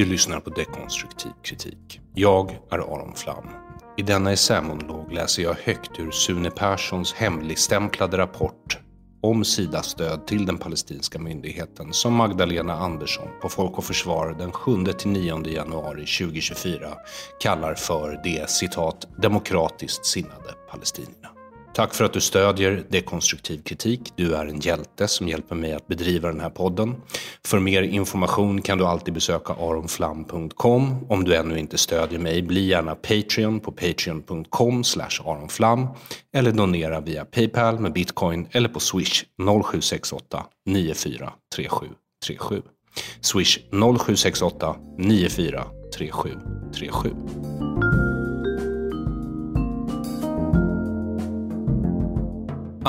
Du lyssnar på Dekonstruktiv kritik. Jag är Aron Flam. I denna essämonolog läser jag högt ur Sune Perssons hemligstämplade rapport om Sidas stöd till den palestinska myndigheten som Magdalena Andersson på Folk och Försvar den 7-9 januari 2024 kallar för de citat demokratiskt sinnade palestinierna. Tack för att du stödjer dekonstruktiv kritik. Du är en hjälte som hjälper mig att bedriva den här podden. För mer information kan du alltid besöka aronflam.com. Om du ännu inte stödjer mig, bli gärna Patreon på patreon.com aronflam eller donera via Paypal med bitcoin eller på swish 0768 943737. Swish 0768 943737.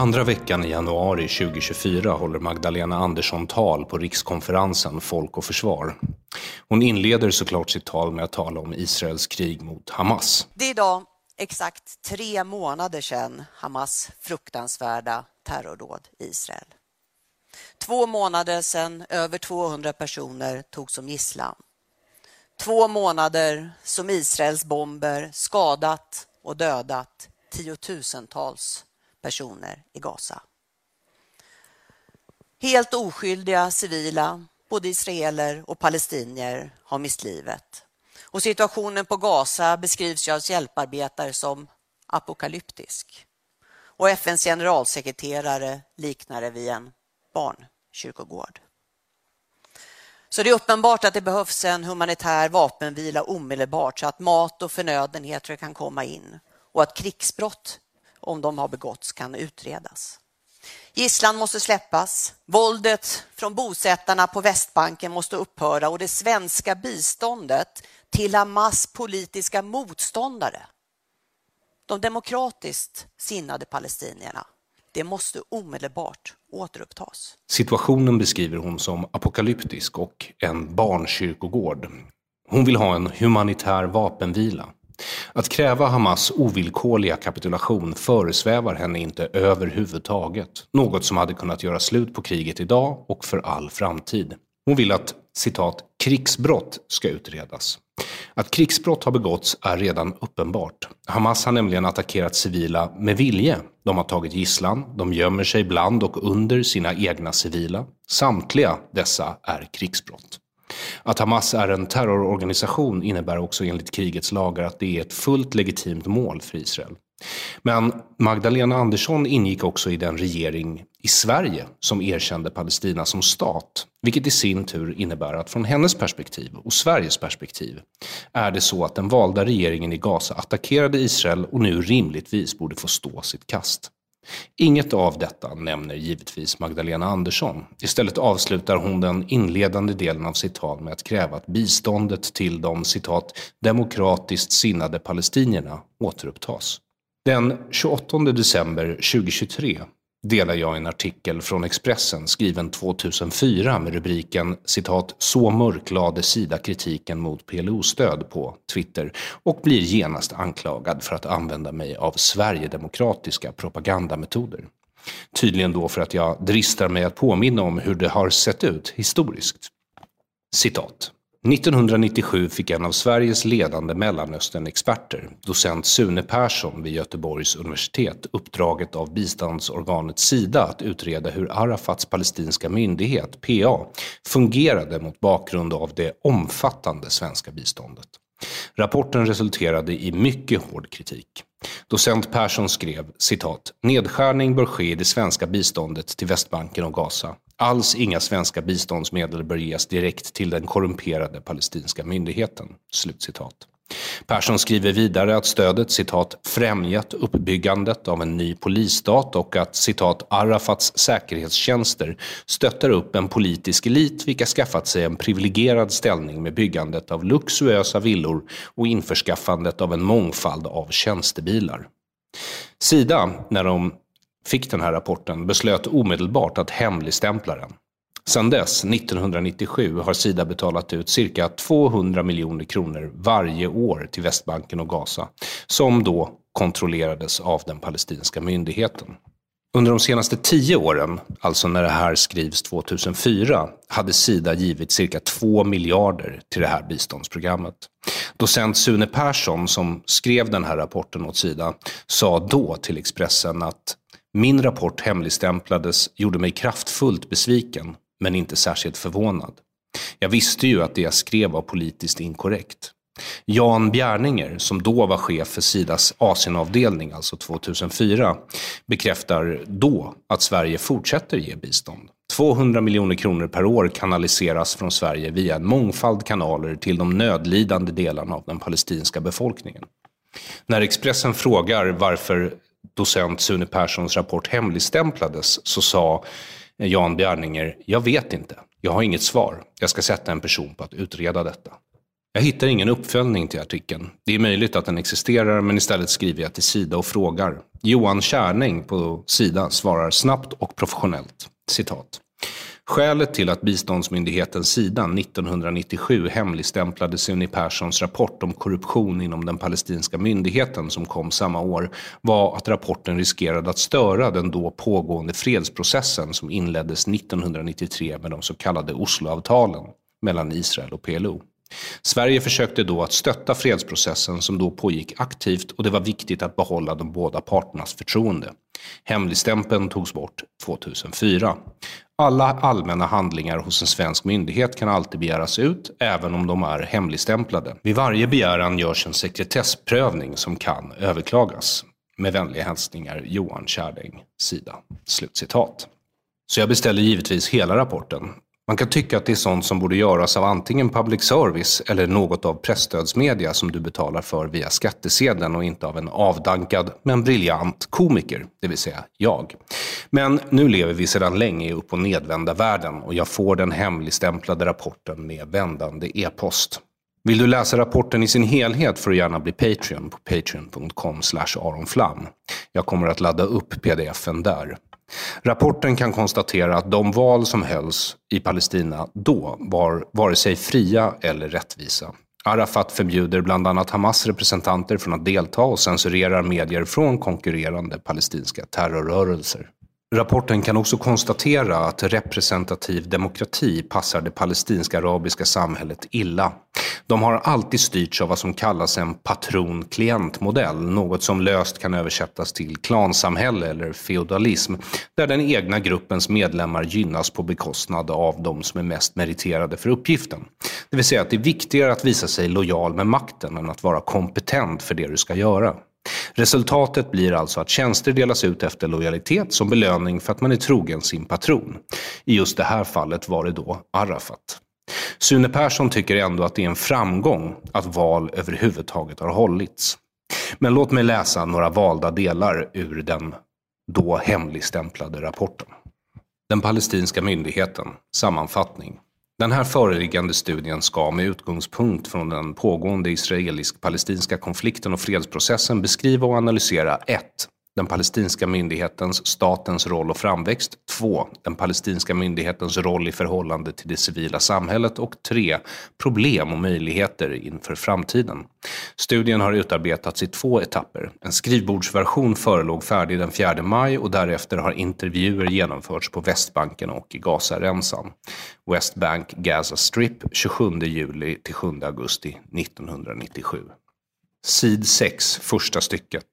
Andra veckan i januari 2024 håller Magdalena Andersson tal på rikskonferensen Folk och Försvar. Hon inleder såklart sitt tal med att tala om Israels krig mot Hamas. Det är idag exakt tre månader sedan Hamas fruktansvärda terrordåd i Israel. Två månader sedan över 200 personer togs som gisslan. Två månader som Israels bomber skadat och dödat tiotusentals personer i Gaza. Helt oskyldiga civila, både israeler och palestinier, har mist livet. Och situationen på Gaza beskrivs ju av hjälparbetare som apokalyptisk. Och FNs generalsekreterare liknar det vid en barnkyrkogård. Så det är uppenbart att det behövs en humanitär vapenvila omedelbart så att mat och förnödenheter kan komma in och att krigsbrott om de har begåtts kan utredas. Gisslan måste släppas, våldet från bosättarna på Västbanken måste upphöra och det svenska biståndet till Hamas politiska motståndare, de demokratiskt sinnade palestinierna, det måste omedelbart återupptas. Situationen beskriver hon som apokalyptisk och en barnkyrkogård. Hon vill ha en humanitär vapenvila. Att kräva Hamas ovillkorliga kapitulation föresvävar henne inte överhuvudtaget. Något som hade kunnat göra slut på kriget idag och för all framtid. Hon vill att citat, krigsbrott ska utredas. Att krigsbrott har begåtts är redan uppenbart. Hamas har nämligen attackerat civila med vilje. De har tagit gisslan, de gömmer sig bland och under sina egna civila. Samtliga dessa är krigsbrott. Att Hamas är en terrororganisation innebär också enligt krigets lagar att det är ett fullt legitimt mål för Israel. Men Magdalena Andersson ingick också i den regering i Sverige som erkände Palestina som stat, vilket i sin tur innebär att från hennes perspektiv och Sveriges perspektiv är det så att den valda regeringen i Gaza attackerade Israel och nu rimligtvis borde få stå sitt kast. Inget av detta nämner givetvis Magdalena Andersson. Istället avslutar hon den inledande delen av sitt tal med att kräva att biståndet till de citat demokratiskt sinnade palestinierna återupptas. Den 28 december 2023 delar jag en artikel från Expressen skriven 2004 med rubriken citat “Så mörklade Sida kritiken mot PLO-stöd” på Twitter och blir genast anklagad för att använda mig av sverigedemokratiska propagandametoder. Tydligen då för att jag dristar mig att påminna om hur det har sett ut historiskt. Citat. 1997 fick en av Sveriges ledande Mellanösternexperter, docent Sune Persson vid Göteborgs universitet, uppdraget av biståndsorganet Sida att utreda hur Arafats palestinska myndighet, PA, fungerade mot bakgrund av det omfattande svenska biståndet. Rapporten resulterade i mycket hård kritik. Docent Persson skrev citat “Nedskärning bör ske i det svenska biståndet till Västbanken och Gaza. Alls inga svenska biståndsmedel bör ges direkt till den korrumperade palestinska myndigheten." Slutcitat. Persson skriver vidare att stödet citat främjat uppbyggandet av en ny polisstat och att citat Arafats säkerhetstjänster stöttar upp en politisk elit vilka skaffat sig en privilegierad ställning med byggandet av luxuösa villor och införskaffandet av en mångfald av tjänstebilar. Sida, när de fick den här rapporten, beslöt omedelbart att hemligstämpla den. Sedan dess, 1997, har Sida betalat ut cirka 200 miljoner kronor varje år till Västbanken och Gaza, som då kontrollerades av den palestinska myndigheten. Under de senaste tio åren, alltså när det här skrivs 2004, hade Sida givit cirka 2 miljarder till det här biståndsprogrammet. Docent Sune Persson, som skrev den här rapporten åt Sida, sa då till Expressen att min rapport hemligstämplades gjorde mig kraftfullt besviken men inte särskilt förvånad. Jag visste ju att det jag skrev var politiskt inkorrekt. Jan Bjärninger, som då var chef för Sidas Asienavdelning, alltså 2004, bekräftar då att Sverige fortsätter ge bistånd. 200 miljoner kronor per år kanaliseras från Sverige via en mångfald kanaler till de nödlidande delarna av den palestinska befolkningen. När Expressen frågar varför docent Sune Perssons rapport hemligstämplades så sa Jan Bjärninger, jag vet inte. Jag har inget svar. Jag ska sätta en person på att utreda detta. Jag hittar ingen uppföljning till artikeln. Det är möjligt att den existerar, men istället skriver jag till Sida och frågar. Johan Kärning på Sida svarar snabbt och professionellt. Citat. Skälet till att biståndsmyndigheten Sida 1997 hemligstämplade Suni Perssons rapport om korruption inom den palestinska myndigheten som kom samma år var att rapporten riskerade att störa den då pågående fredsprocessen som inleddes 1993 med de så kallade Osloavtalen mellan Israel och PLO. Sverige försökte då att stötta fredsprocessen som då pågick aktivt och det var viktigt att behålla de båda parternas förtroende. Hemligstämpeln togs bort 2004. Alla allmänna handlingar hos en svensk myndighet kan alltid begäras ut, även om de är hemligstämplade. Vid varje begäran görs en sekretessprövning som kan överklagas. Med vänliga hälsningar Johan Kärdäng, Sida. Slutcitat. Så jag beställer givetvis hela rapporten. Man kan tycka att det är sånt som borde göras av antingen public service eller något av pressstödsmedia som du betalar för via skattesedeln och inte av en avdankad men briljant komiker, det vill säga jag. Men nu lever vi sedan länge i upp och nedvända världen och jag får den hemligstämplade rapporten med vändande e-post. Vill du läsa rapporten i sin helhet får du gärna bli Patreon på patreon.com aronflam. Jag kommer att ladda upp pdfen där. Rapporten kan konstatera att de val som hölls i Palestina då var vare sig fria eller rättvisa. Arafat förbjuder bland annat Hamas representanter från att delta och censurerar medier från konkurrerande palestinska terrorrörelser. Rapporten kan också konstatera att representativ demokrati passar det palestinska arabiska samhället illa. De har alltid styrts av vad som kallas en patron-klientmodell, något som löst kan översättas till klansamhälle eller feodalism, där den egna gruppens medlemmar gynnas på bekostnad av de som är mest meriterade för uppgiften. Det vill säga att det är viktigare att visa sig lojal med makten än att vara kompetent för det du ska göra. Resultatet blir alltså att tjänster delas ut efter lojalitet som belöning för att man är trogen sin patron. I just det här fallet var det då Arafat. Sune Persson tycker ändå att det är en framgång att val överhuvudtaget har hållits. Men låt mig läsa några valda delar ur den då hemligstämplade rapporten. Den palestinska myndigheten, sammanfattning. Den här föreliggande studien ska med utgångspunkt från den pågående israelisk-palestinska konflikten och fredsprocessen beskriva och analysera 1. Den palestinska myndighetens, statens roll och framväxt. 2. Den palestinska myndighetens roll i förhållande till det civila samhället. Och 3. Problem och möjligheter inför framtiden. Studien har utarbetats i två etapper. En skrivbordsversion förelåg färdig den 4 maj och därefter har intervjuer genomförts på Västbanken och i Gazaremsan. West Bank Gaza Strip 27 juli till 7 augusti 1997. Sid 6, första stycket.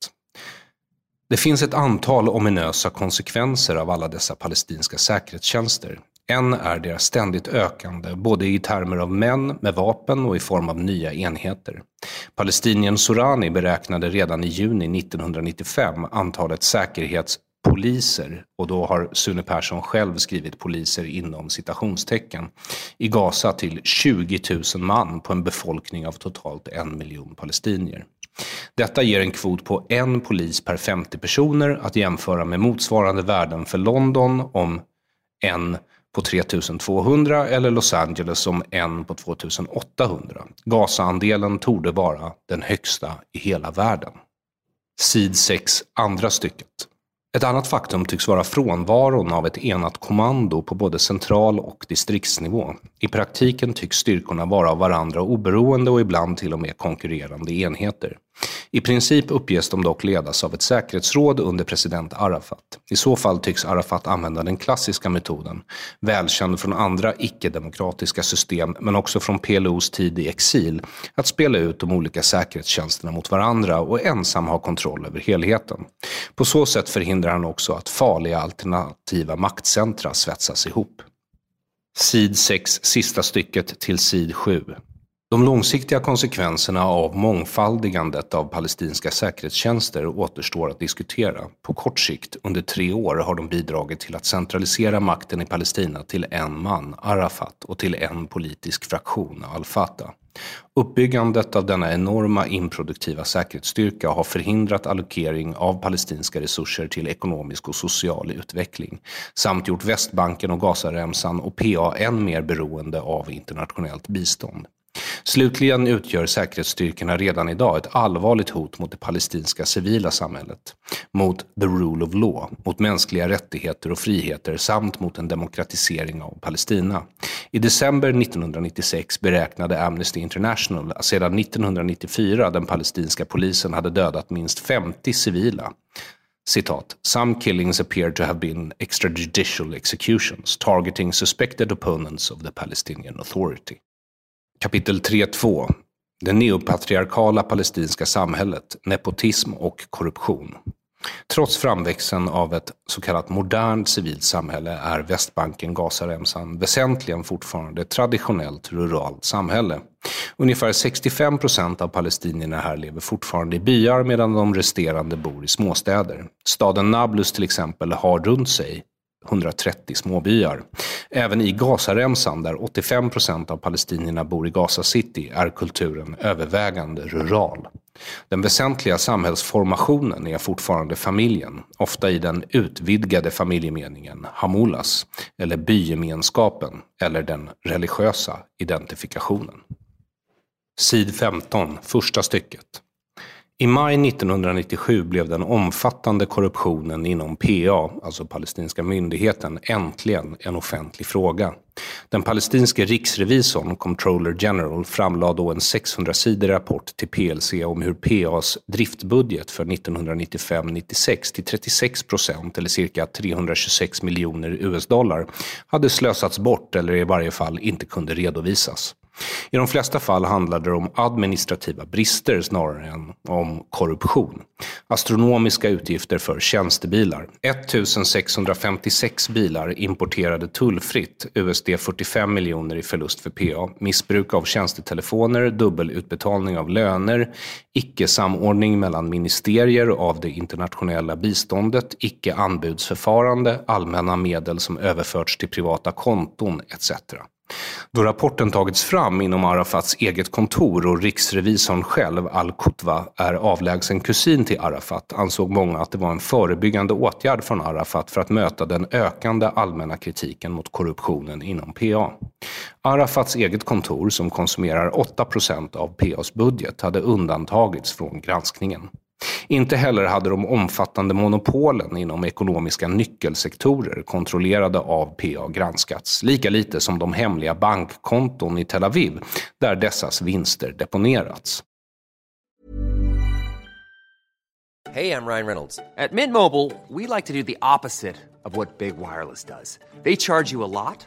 Det finns ett antal ominösa konsekvenser av alla dessa palestinska säkerhetstjänster. En är deras ständigt ökande, både i termer av män med vapen och i form av nya enheter. Palestinien Sorani beräknade redan i juni 1995 antalet säkerhetspoliser, och då har Sune Persson själv skrivit poliser inom citationstecken, i Gaza till 20 000 man på en befolkning av totalt en miljon palestinier. Detta ger en kvot på en polis per 50 personer att jämföra med motsvarande värden för London om en på 3200 eller Los Angeles om en på 2800. Gaza-andelen torde vara den högsta i hela världen. Sid 6, andra stycket. Ett annat faktum tycks vara frånvaron av ett enat kommando på både central och distriktsnivå. I praktiken tycks styrkorna vara av varandra oberoende och ibland till och med konkurrerande enheter. I princip uppges de dock ledas av ett säkerhetsråd under president Arafat. I så fall tycks Arafat använda den klassiska metoden, välkänd från andra icke-demokratiska system men också från PLOs tid i exil, att spela ut de olika säkerhetstjänsterna mot varandra och ensam ha kontroll över helheten. På så sätt förhindrar han också att farliga alternativa maktcentra svetsas ihop. Sid 6, sista stycket till sid 7. De långsiktiga konsekvenserna av mångfaldigandet av palestinska säkerhetstjänster återstår att diskutera. På kort sikt, under tre år, har de bidragit till att centralisera makten i Palestina till en man, Arafat, och till en politisk fraktion, al-Fatah. Uppbyggandet av denna enorma improduktiva säkerhetsstyrka har förhindrat allokering av palestinska resurser till ekonomisk och social utveckling, samt gjort Västbanken och Gazaremsan och PA än mer beroende av internationellt bistånd. Slutligen utgör säkerhetsstyrkorna redan idag ett allvarligt hot mot det palestinska civila samhället, mot the rule of law, mot mänskliga rättigheter och friheter samt mot en demokratisering av Palestina. I december 1996 beräknade Amnesty International att sedan 1994 den palestinska polisen hade dödat minst 50 civila citat, “Some killings appear to have been extrajudicial executions targeting suspected opponents of the Palestinian Authority.” Kapitel 3.2 Det neopatriarkala palestinska samhället, nepotism och korruption. Trots framväxten av ett så kallat modernt civilt samhälle är Västbanken, Gazaremsan väsentligen fortfarande ett traditionellt ruralt samhälle. Ungefär 65 procent av palestinierna här lever fortfarande i byar medan de resterande bor i småstäder. Staden Nablus till exempel har runt sig 130 småbyar. Även i Gazaremsan, där 85 procent av palestinierna bor i Gaza City, är kulturen övervägande rural. Den väsentliga samhällsformationen är fortfarande familjen, ofta i den utvidgade familjemeningen hamulas, eller bygemenskapen, eller den religiösa identifikationen. Sid 15, första stycket. I maj 1997 blev den omfattande korruptionen inom PA, alltså palestinska myndigheten, äntligen en offentlig fråga. Den palestinske riksrevisorn, Comptroller General, framlade då en 600-sidig rapport till PLC om hur PAs driftbudget för 1995-96 till 36 procent, eller cirka 326 miljoner US-dollar, hade slösats bort eller i varje fall inte kunde redovisas. I de flesta fall handlade det om administrativa brister snarare än om korruption. Astronomiska utgifter för tjänstebilar. 1656 bilar importerade tullfritt, USD 45 miljoner i förlust för PA. Missbruk av tjänstetelefoner, dubbelutbetalning av löner, icke-samordning mellan ministerier av det internationella biståndet, icke-anbudsförfarande, allmänna medel som överförts till privata konton etc. Då rapporten tagits fram inom Arafats eget kontor och riksrevisorn själv, Al-Qutwa, är avlägsen kusin till Arafat ansåg många att det var en förebyggande åtgärd från Arafat för att möta den ökande allmänna kritiken mot korruptionen inom PA. Arafats eget kontor, som konsumerar 8% av PAs budget, hade undantagits från granskningen. Inte heller hade de omfattande monopolen inom ekonomiska nyckelsektorer kontrollerade av PA granskats, lika lite som de hemliga bankkonton i Tel Aviv där dessas vinster deponerats. Hej, jag Ryan Reynolds. På Mint Mobile, we like to do the opposite of what Big Wireless does. They charge you a lot.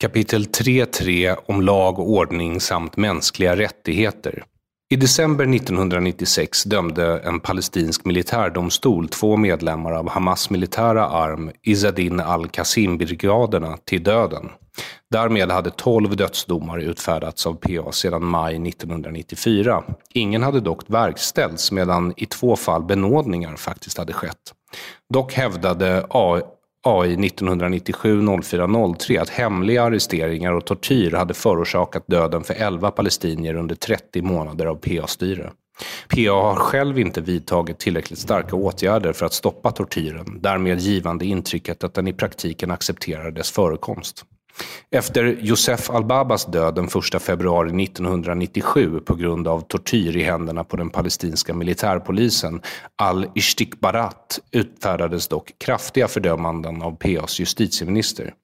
Kapitel 3.3 om lag och ordning samt mänskliga rättigheter. I december 1996 dömde en palestinsk militärdomstol två medlemmar av Hamas militära arm, Izadin al-Qasim-brigaderna, till döden. Därmed hade tolv dödsdomar utfärdats av PA sedan maj 1994. Ingen hade dock verkställts medan i två fall benådningar faktiskt hade skett. Dock hävdade AI 1997-04-03 att hemliga arresteringar och tortyr hade förorsakat döden för 11 palestinier under 30 månader av PA-styre. PA har själv inte vidtagit tillräckligt starka åtgärder för att stoppa tortyren, därmed givande intrycket att den i praktiken accepterar dess förekomst. Efter Josef al-Babas död den 1 februari 1997 på grund av tortyr i händerna på den palestinska militärpolisen al-Ishtikbarat utfärdades dock kraftiga fördömanden av PAs justitieminister.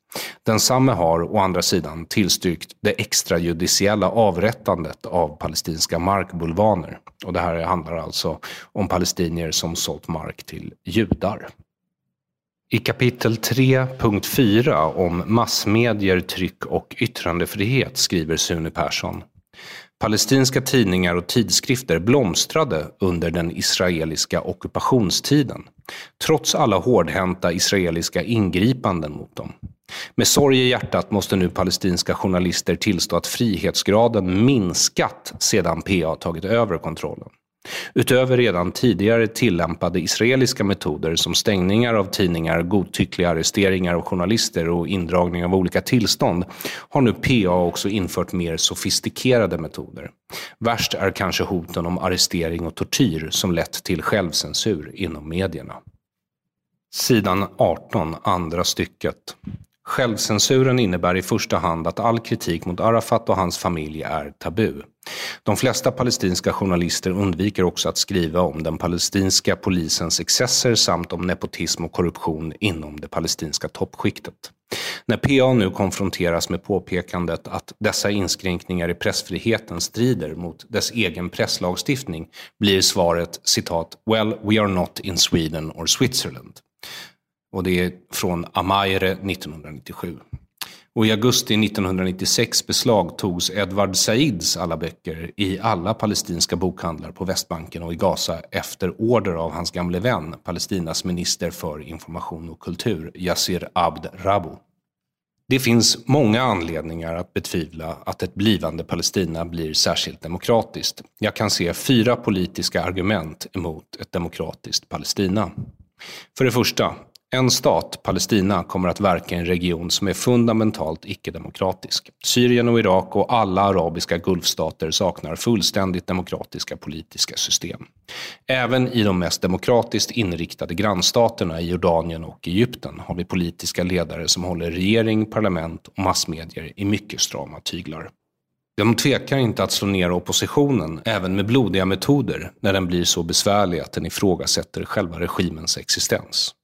Densamme har å andra sidan tillstyrkt det extrajudiciella avrättandet av palestinska markbulvaner. Och det här handlar alltså om palestinier som sålt mark till judar. I kapitel 3.4 om massmedier, tryck och yttrandefrihet skriver Sune Persson. Palestinska tidningar och tidskrifter blomstrade under den israeliska ockupationstiden, trots alla hårdhänta israeliska ingripanden mot dem. Med sorg i hjärtat måste nu palestinska journalister tillstå att frihetsgraden minskat sedan PA tagit över kontrollen. Utöver redan tidigare tillämpade israeliska metoder som stängningar av tidningar, godtyckliga arresteringar av journalister och indragning av olika tillstånd har nu PA också infört mer sofistikerade metoder. Värst är kanske hoten om arrestering och tortyr som lett till självcensur inom medierna. Sidan 18, andra stycket. Självcensuren innebär i första hand att all kritik mot Arafat och hans familj är tabu. De flesta palestinska journalister undviker också att skriva om den palestinska polisens excesser samt om nepotism och korruption inom det palestinska toppskiktet. När PA nu konfronteras med påpekandet att dessa inskränkningar i pressfriheten strider mot dess egen presslagstiftning blir svaret citat “Well, we are not in Sweden or Switzerland” och det är från Amaire 1997. Och I augusti 1996 beslagtogs Edward Saids alla böcker i alla palestinska bokhandlar på Västbanken och i Gaza efter order av hans gamle vän, Palestinas minister för information och kultur, Yassir Abd Rabu. Det finns många anledningar att betvivla att ett blivande Palestina blir särskilt demokratiskt. Jag kan se fyra politiska argument emot ett demokratiskt Palestina. För det första, en stat, Palestina, kommer att verka i en region som är fundamentalt icke-demokratisk. Syrien och Irak och alla arabiska gulfstater saknar fullständigt demokratiska politiska system. Även i de mest demokratiskt inriktade grannstaterna i Jordanien och Egypten har vi politiska ledare som håller regering, parlament och massmedier i mycket strama tyglar. De tvekar inte att slå ner oppositionen, även med blodiga metoder, när den blir så besvärlig att den ifrågasätter själva regimens existens.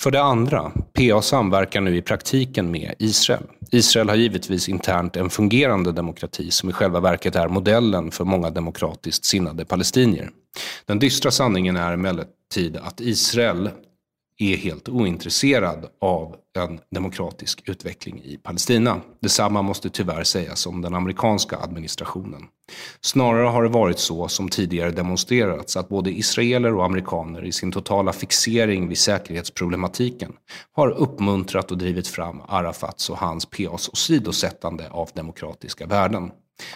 För det andra, PA samverkar nu i praktiken med Israel. Israel har givetvis internt en fungerande demokrati som i själva verket är modellen för många demokratiskt sinnade palestinier. Den dystra sanningen är emellertid att Israel är helt ointresserad av en demokratisk utveckling i Palestina. Detsamma måste tyvärr sägas om den amerikanska administrationen. Snarare har det varit så som tidigare demonstrerats att både israeler och amerikaner i sin totala fixering vid säkerhetsproblematiken har uppmuntrat och drivit fram Arafats och hans PAs åsidosättande av demokratiska värden.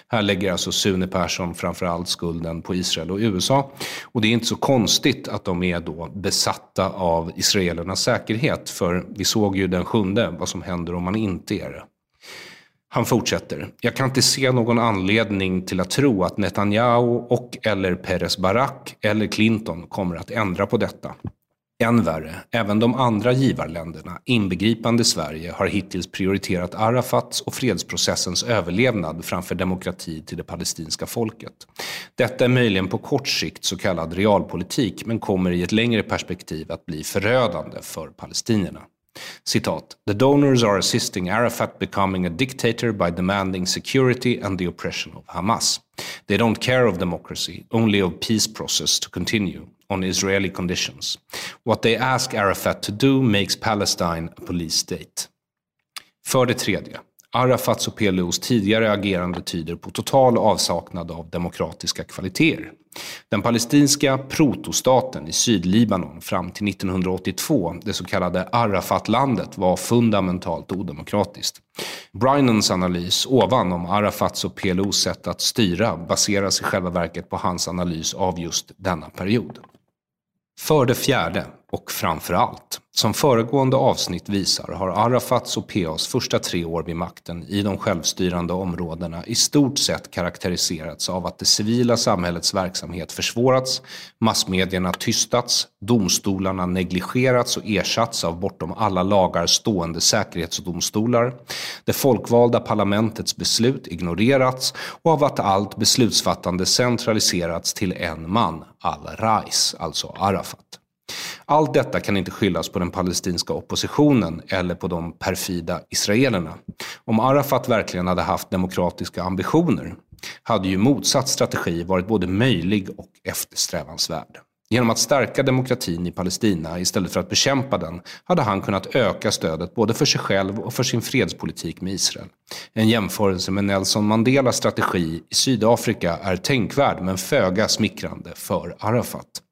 Här lägger alltså Sune Persson framförallt skulden på Israel och USA. Och det är inte så konstigt att de är då besatta av israelernas säkerhet. För vi såg ju den sjunde vad som händer om man inte är det. Han fortsätter. Jag kan inte se någon anledning till att tro att Netanyahu och eller Peres Barak eller Clinton kommer att ändra på detta. Än värre, även de andra givarländerna, inbegripande Sverige, har hittills prioriterat Arafats och fredsprocessens överlevnad framför demokrati till det palestinska folket. Detta är möjligen på kort sikt så kallad realpolitik, men kommer i ett längre perspektiv att bli förödande för palestinierna. Citat. The donors are assisting Arafat becoming a dictator by demanding security and the oppression of Hamas. They don't care of democracy, only of peace process to continue on Israeli conditions. What they ask Arafat to do makes Palestine a police state. För det tredje. Arafats och PLOs tidigare agerande tyder på total avsaknad av demokratiska kvaliteter. Den palestinska protostaten i Sydlibanon fram till 1982, det så kallade Arafatlandet, var fundamentalt odemokratiskt. Brynons analys ovan om Arafats och PLOs sätt att styra baseras i själva verket på hans analys av just denna period. För det fjärde, och framför allt, som föregående avsnitt visar har Arafats och PAs första tre år vid makten i de självstyrande områdena i stort sett karaktäriserats av att det civila samhällets verksamhet försvårats, massmedierna tystats, domstolarna negligerats och ersatts av bortom alla lagar stående säkerhetsdomstolar, det folkvalda parlamentets beslut ignorerats och av att allt beslutsfattande centraliserats till en man, al-Rais, alltså Arafat. Allt detta kan inte skyllas på den palestinska oppositionen eller på de perfida israelerna. Om Arafat verkligen hade haft demokratiska ambitioner hade ju motsatt strategi varit både möjlig och eftersträvansvärd. Genom att stärka demokratin i Palestina istället för att bekämpa den hade han kunnat öka stödet både för sig själv och för sin fredspolitik med Israel. En jämförelse med Nelson Mandelas strategi i Sydafrika är tänkvärd men föga smickrande för Arafat.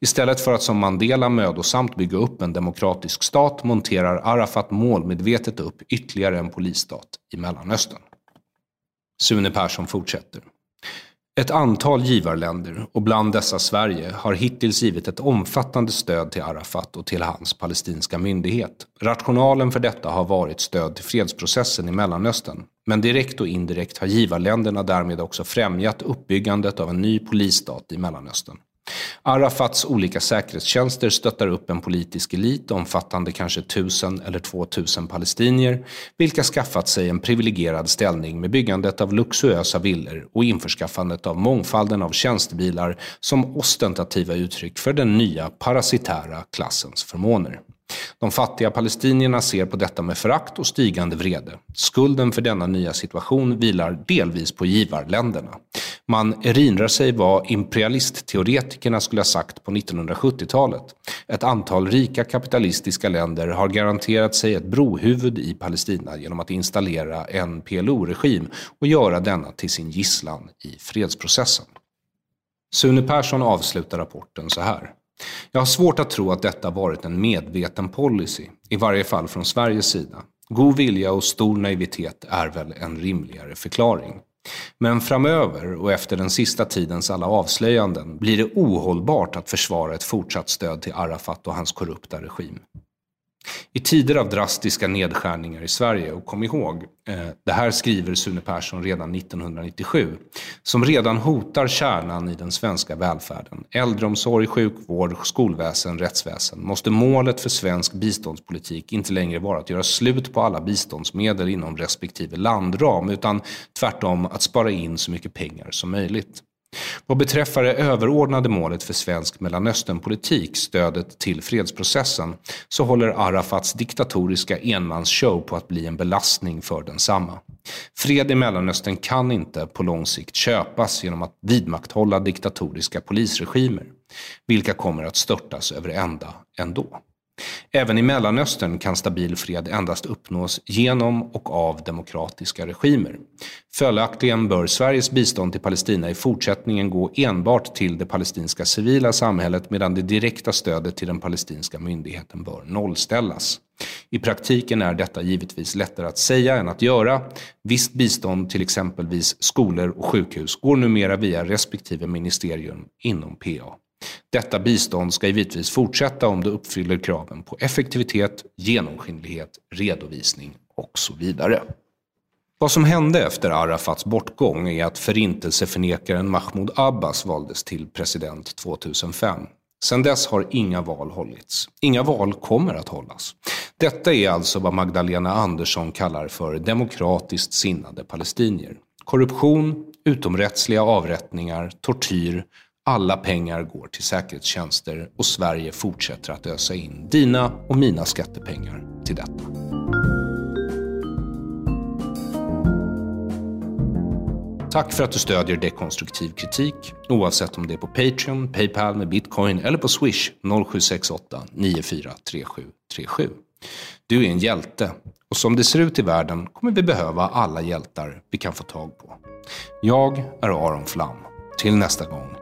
Istället för att som Mandela mödosamt bygga upp en demokratisk stat monterar Arafat målmedvetet upp ytterligare en polisstat i Mellanöstern. Sune Persson fortsätter. Ett antal givarländer, och bland dessa Sverige, har hittills givit ett omfattande stöd till Arafat och till hans palestinska myndighet. Rationalen för detta har varit stöd till fredsprocessen i Mellanöstern. Men direkt och indirekt har givarländerna därmed också främjat uppbyggandet av en ny polisstat i Mellanöstern. Arafats olika säkerhetstjänster stöttar upp en politisk elit omfattande kanske tusen eller två tusen palestinier, vilka skaffat sig en privilegierad ställning med byggandet av luxuösa villor och införskaffandet av mångfalden av tjänstebilar som ostentativa uttryck för den nya parasitära klassens förmåner. De fattiga palestinierna ser på detta med förakt och stigande vrede. Skulden för denna nya situation vilar delvis på givarländerna. Man erinrar sig vad imperialistteoretikerna skulle ha sagt på 1970-talet. Ett antal rika kapitalistiska länder har garanterat sig ett brohuvud i Palestina genom att installera en PLO-regim och göra denna till sin gisslan i fredsprocessen. Sune Persson avslutar rapporten så här. Jag har svårt att tro att detta varit en medveten policy, i varje fall från Sveriges sida. God vilja och stor naivitet är väl en rimligare förklaring. Men framöver och efter den sista tidens alla avslöjanden blir det ohållbart att försvara ett fortsatt stöd till Arafat och hans korrupta regim. I tider av drastiska nedskärningar i Sverige, och kom ihåg, eh, det här skriver Sune Persson redan 1997, som redan hotar kärnan i den svenska välfärden, äldreomsorg, sjukvård, skolväsen, rättsväsen, måste målet för svensk biståndspolitik inte längre vara att göra slut på alla biståndsmedel inom respektive landram, utan tvärtom att spara in så mycket pengar som möjligt. Vad beträffar det överordnade målet för svensk Mellanösternpolitik, stödet till fredsprocessen, så håller Arafats diktatoriska enmansshow på att bli en belastning för densamma. Fred i Mellanöstern kan inte på lång sikt köpas genom att vidmakthålla diktatoriska polisregimer, vilka kommer att störtas över ända ändå. Även i Mellanöstern kan stabil fred endast uppnås genom och av demokratiska regimer. Följaktligen bör Sveriges bistånd till Palestina i fortsättningen gå enbart till det palestinska civila samhället medan det direkta stödet till den palestinska myndigheten bör nollställas. I praktiken är detta givetvis lättare att säga än att göra. Visst bistånd till exempelvis skolor och sjukhus går numera via respektive ministerium inom PA. Detta bistånd ska givetvis fortsätta om det uppfyller kraven på effektivitet, genomskinlighet, redovisning och så vidare. Vad som hände efter Arafats bortgång är att förintelseförnekaren Mahmoud Abbas valdes till president 2005. Sedan dess har inga val hållits. Inga val kommer att hållas. Detta är alltså vad Magdalena Andersson kallar för demokratiskt sinnade palestinier. Korruption, utomrättsliga avrättningar, tortyr, alla pengar går till säkerhetstjänster och Sverige fortsätter att ösa in dina och mina skattepengar till detta. Tack för att du stödjer dekonstruktiv kritik, oavsett om det är på Patreon, Paypal med bitcoin eller på Swish 0768 943737. Du är en hjälte och som det ser ut i världen kommer vi behöva alla hjältar vi kan få tag på. Jag är Aron Flam. Till nästa gång